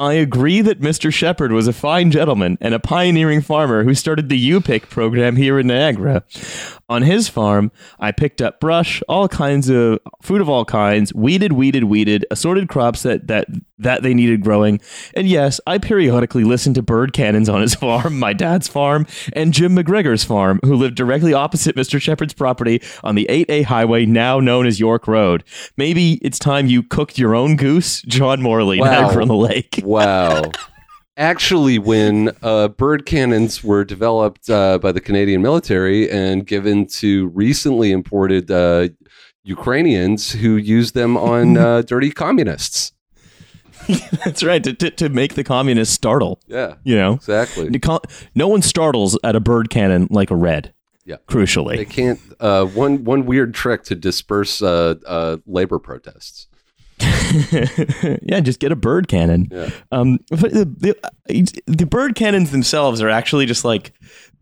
I agree that Mr. Shepard was a fine gentleman and a pioneering farmer who started the U-Pick program here in Niagara. On his farm, I picked up brush, all kinds of fruit of all kinds, weeded, weeded, weeded, assorted crops that that that they needed growing. And yes, I periodically listened to bird cannons on his farm, my dad's farm, and Jim McGregor's farm, who lived directly opposite Mr. Shepard's property on the 8A highway now known as York Road. Maybe it's time you cooked your own goose, John Morley, Wow. Niagara on the Lake. Wow. Actually, when uh, bird cannons were developed uh, by the Canadian military and given to recently imported uh, Ukrainians who used them on uh, dirty communists. That's right, to, to, to make the communists startle, Yeah, you know? exactly. No one startles at a bird cannon like a red. Yeah. Crucially. They can't. Uh, one one weird trick to disperse uh, uh, labor protests. yeah, just get a bird cannon. Yeah. Um, but the, the, the bird cannons themselves are actually just like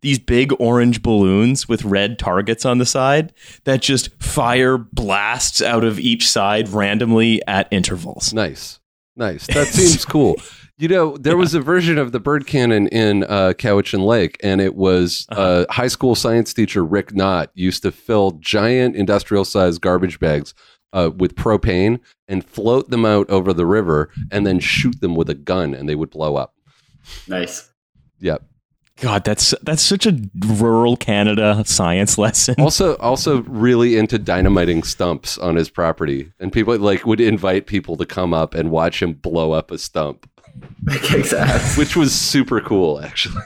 these big orange balloons with red targets on the side that just fire blasts out of each side randomly at intervals. Nice, nice. That seems cool. You know, there was a version of the bird cannon in uh, Cowichan Lake, and it was uh, high school science teacher Rick Knott used to fill giant industrial sized garbage bags uh, with propane and float them out over the river, and then shoot them with a gun, and they would blow up. Nice. Yep. God, that's that's such a rural Canada science lesson. Also, also really into dynamiting stumps on his property, and people like would invite people to come up and watch him blow up a stump, Kicks ass. which was super cool, actually.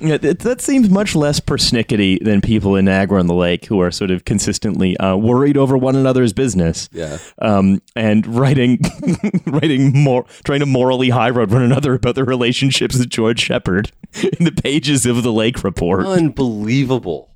Yeah, that, that seems much less persnickety than people in Niagara on the Lake who are sort of consistently uh, worried over one another's business. Yeah. Um, and writing, writing more, trying to morally high road one another about their relationships with George Shepard in the pages of the Lake Report. Unbelievable.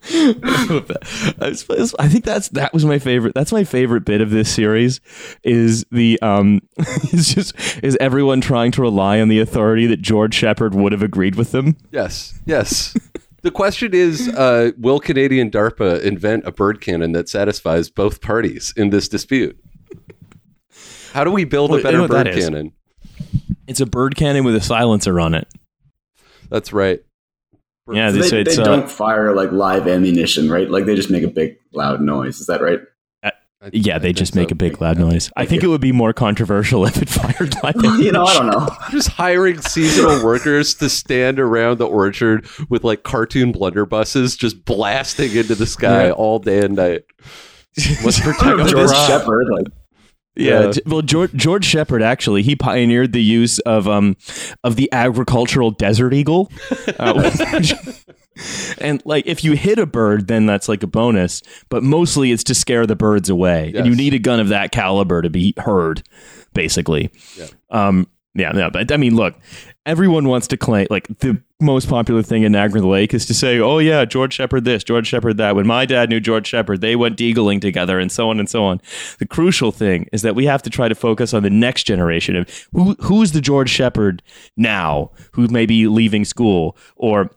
I think that's that was my favorite. That's my favorite bit of this series is the um is just is everyone trying to rely on the authority that George Shepard would have agreed with them. Yes, yes. the question is uh, Will Canadian DARPA invent a bird cannon that satisfies both parties in this dispute? How do we build Well, a you know better bird cannon? It's a bird cannon with a silencer on it. That's right. Yeah, So this, they, it's they uh, don't fire like live ammunition, right? Like they just make a big loud noise. Is that right? I- yeah, they think just so. make a big loud noise. I think you. it would be more controversial if it fired like you know, I don't know. Just hiring seasonal workers to stand around the orchard with like cartoon blunderbusses just blasting into the sky Yeah. all day and night. Let's I don't protect the George. Shepard, like Yeah, Yeah. Well, George, George Shepard actually he pioneered the use of um of the agricultural desert eagle, uh, and like if you hit a bird, then that's like a bonus. But mostly it's to scare the birds away, and you need a gun of that caliber to be heard, basically. Yeah. Um. Yeah. Yeah. But I mean, look, everyone wants to claim like the most popular thing in Niagara Lake is to say, "Oh yeah, George Shepard this, George Shepard that." When my dad knew George Shepard, they went deagling together, and so on and so on. The crucial thing is that we have to try to focus on the next generation of who who's the George Shepard now, who may be leaving school or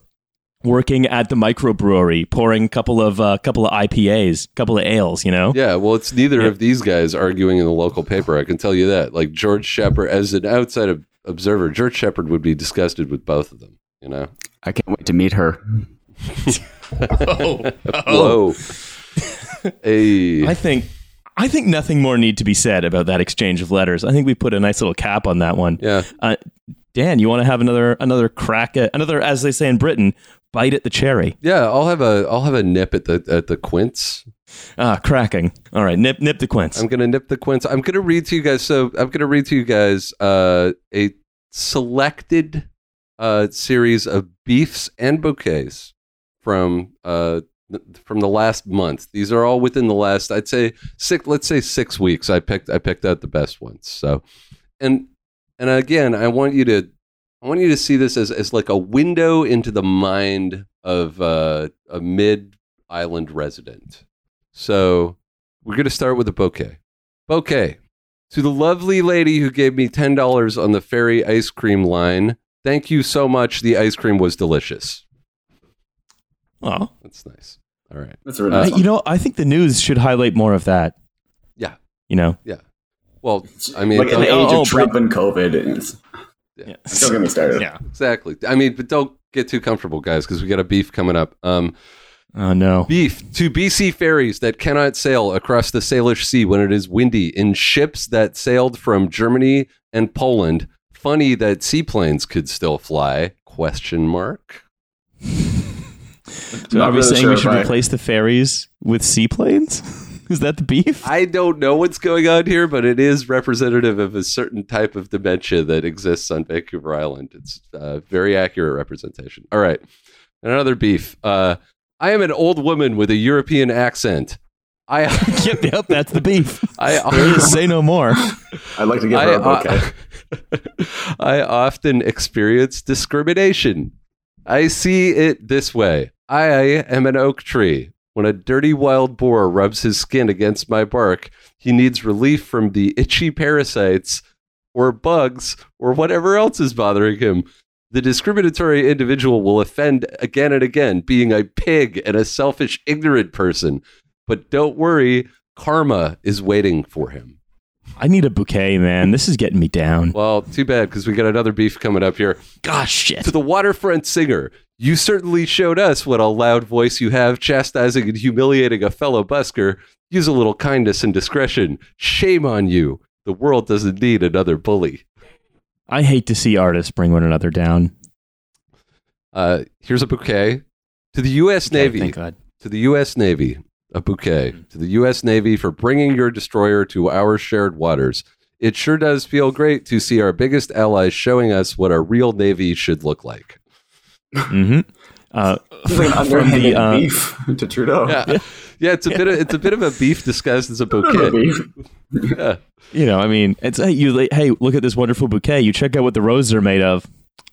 working at the microbrewery, pouring a couple of uh, couple of IPAs, a couple of ales. You know, Yeah, well, it's neither Yeah. of these guys arguing in the local paper. I can tell you that. Like George Shepard, as an outside ob- observer, George Shepard would be disgusted with both of them. You know? I can't wait to meet her. oh, Whoa. hey. I think I think nothing more need to be said about that exchange of letters. I think we put a nice little cap on that one. yeah. Uh, Dan, you want to have another another crack at another, as they say in Britain, bite at the cherry? Yeah, I'll have a I'll have a nip at the at the quince. Ah, cracking. All right, nip nip the quince. I'm gonna nip the quince. I'm gonna read to you guys. So I'm gonna read to you guys uh, a selected uh, series of beefs and bouquets from uh, th- from the last month. These are all within the last, I'd say six. Let's say six weeks. I picked I picked out the best ones. So, and and again, I want you to I want you to see this as as like a window into the mind of uh, a mid island resident. So we're going to start with a bouquet. Bouquet. To the lovely lady who gave me $10 on the ferry ice cream line, thank you so much. The ice cream was delicious. Oh, That's nice. All right. That's a really Uh, nice you know, I think the news should highlight more of that. Yeah. You know, Yeah. Well, I mean, like in don't- the age oh, oh, of Trump and COVID, it's, Yeah. don't get me started. Yeah. exactly. I mean, but don't get too comfortable, guys, because we got a beef coming up. Um, Oh no. beef to BC ferries that cannot sail across the Salish Sea when it is windy in ships that sailed from Germany and Poland. Funny that seaplanes could still fly? Question mark. So are we really saying sure we should I- replace the ferries with seaplanes? Is that the beef? I don't know what's going on here, but it is representative of a certain type of dementia that exists on Vancouver Island. It's a very accurate representation. All right. Another beef. Uh, I am an old woman with a European accent. I yep, yep, that's the beef. I There is, say no more. I'd like to give I, her a bouquet. uh, I often experience discrimination. I see it this way I am an oak tree. When a dirty wild boar rubs his skin against my bark, he needs relief from the itchy parasites or bugs or whatever else is bothering him. The discriminatory individual will offend again and again, being a pig and a selfish, ignorant person. But don't worry, karma is waiting for him. I need a bouquet, man. This is getting me down. Well, too bad because we got another beef coming up here. Gosh, shit. To the waterfront singer, you certainly showed us what a loud voice you have, chastising and humiliating a fellow busker. Use a little kindness and discretion. Shame on you. The world doesn't need another bully. I hate to see artists bring one another down. Uh, here's a bouquet to the U.S. Okay, Navy. Thank God. To the U.S. Navy, a bouquet. To the U.S. Navy for bringing your destroyer to our shared waters. It sure does feel great to see our biggest allies showing us what a real Navy should look like. hmm Uh, It's like from the, uh, beef to Trudeau. Yeah, yeah, it's a bit of it's a bit of a beef disguised as a Trudeau bouquet. beef. Yeah. you know, I mean, it's hey, you. like, Hey, look at this wonderful bouquet. You check out what the roses are made of.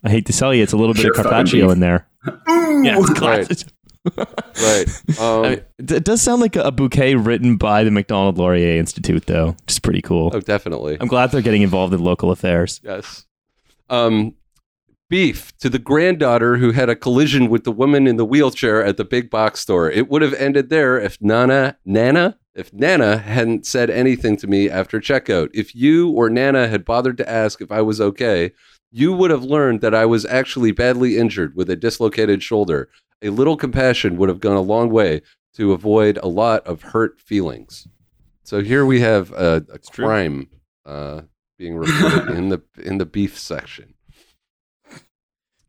I hate to tell you, it's a little bit Sure of fucking Carpaccio in there. Yeah, it's Right. classic. Right. Um, I mean, it it does sound like a bouquet written by the Macdonald-Laurier Institute, though, which is pretty cool. oh, definitely. I'm glad they're getting involved in local affairs. Yes. Um, beef to the granddaughter who had a collision with the woman in the wheelchair at the big box store. It would have ended there if Nana, Nana, if Nana hadn't said anything to me after checkout. If you or Nana had bothered to ask if I was okay, you would have learned that I was actually badly injured with a dislocated shoulder. A little compassion would have gone a long way to avoid a lot of hurt feelings. So here we have a, a crime uh, being reported in the in the beef section.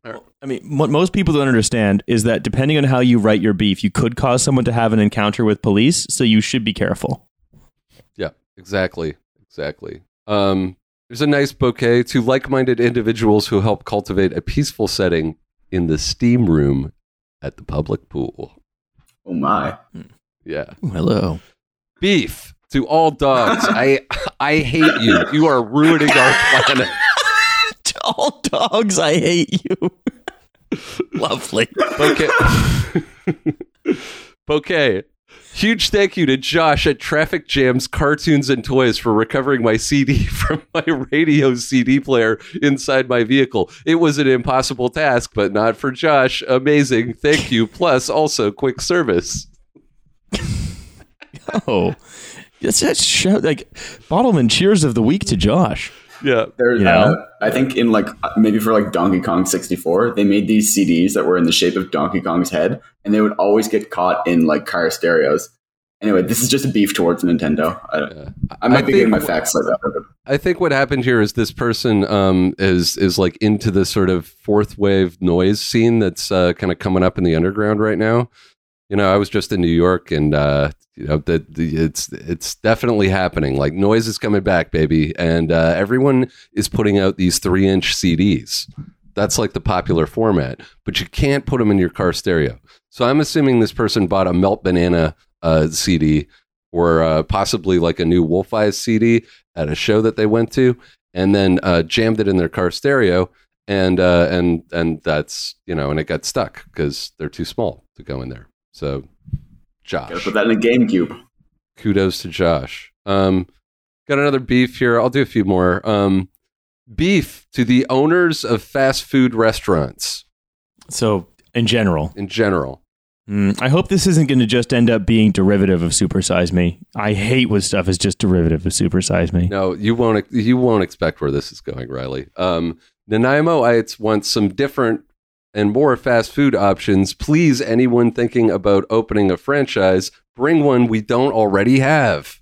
I mean, what most people don't understand is that depending on how you write your beef, you could cause someone to have an encounter with police, so you should be careful. Yeah, exactly, exactly. Um, there's a nice bouquet to like-minded individuals who help cultivate a peaceful setting in the steam room at the public pool. Oh my. Yeah, hello. beef to all dogs. I I hate you. You are ruining our planet. All dogs, I hate you. Lovely. Bouquet. Bouquet. Huge thank you to Josh at Traffic Jams Cartoons and Toys for recovering my CD from my radio CD player inside my vehicle. It was an impossible task, but not for Josh. Amazing. Thank you. Plus, also quick service. Oh, it's just show, like Bottleman cheers of the week to Josh. Yeah. There, You uh. I think in like maybe for like Donkey Kong 64, they made these CDs that were in the shape of Donkey Kong's head, and they would always get caught in like car stereos. Anyway, this is just a beef towards Nintendo. I, Yeah. I might I be getting my think- facts like that. I think what happened here is this person um, is is like into the sort of fourth wave noise scene that's uh, kind of coming up in the underground right now. You know, I was just in New York, and uh, you know, the it's it's definitely happening. Like noise is coming back, baby, and uh, everyone is putting out these three inch CDs. That's like the popular format, but you can't put them in your car stereo. So I'm assuming this person bought a Melt Banana uh, CD or uh, possibly like a new Wolf Eyes CD at a show that they went to, and then uh, jammed it in their car stereo, and uh, and and that's you know, and it got stuck because they're too small to go in there. So, Josh. Gotta put that in a GameCube. Kudos to Josh. Um, got another beef here. I'll do a few more. Um, beef to the owners of fast food restaurants. So, in general. In general. Mm, I hope this isn't going to just end up being derivative of Supersize Me. I hate when stuff is just derivative of Supersize Me. No, you won't. You won't expect where this is going, Riley. Um, Nanaimo, I, it's wants some different and more fast food options. Please, anyone thinking about opening a franchise, bring one we don't already have.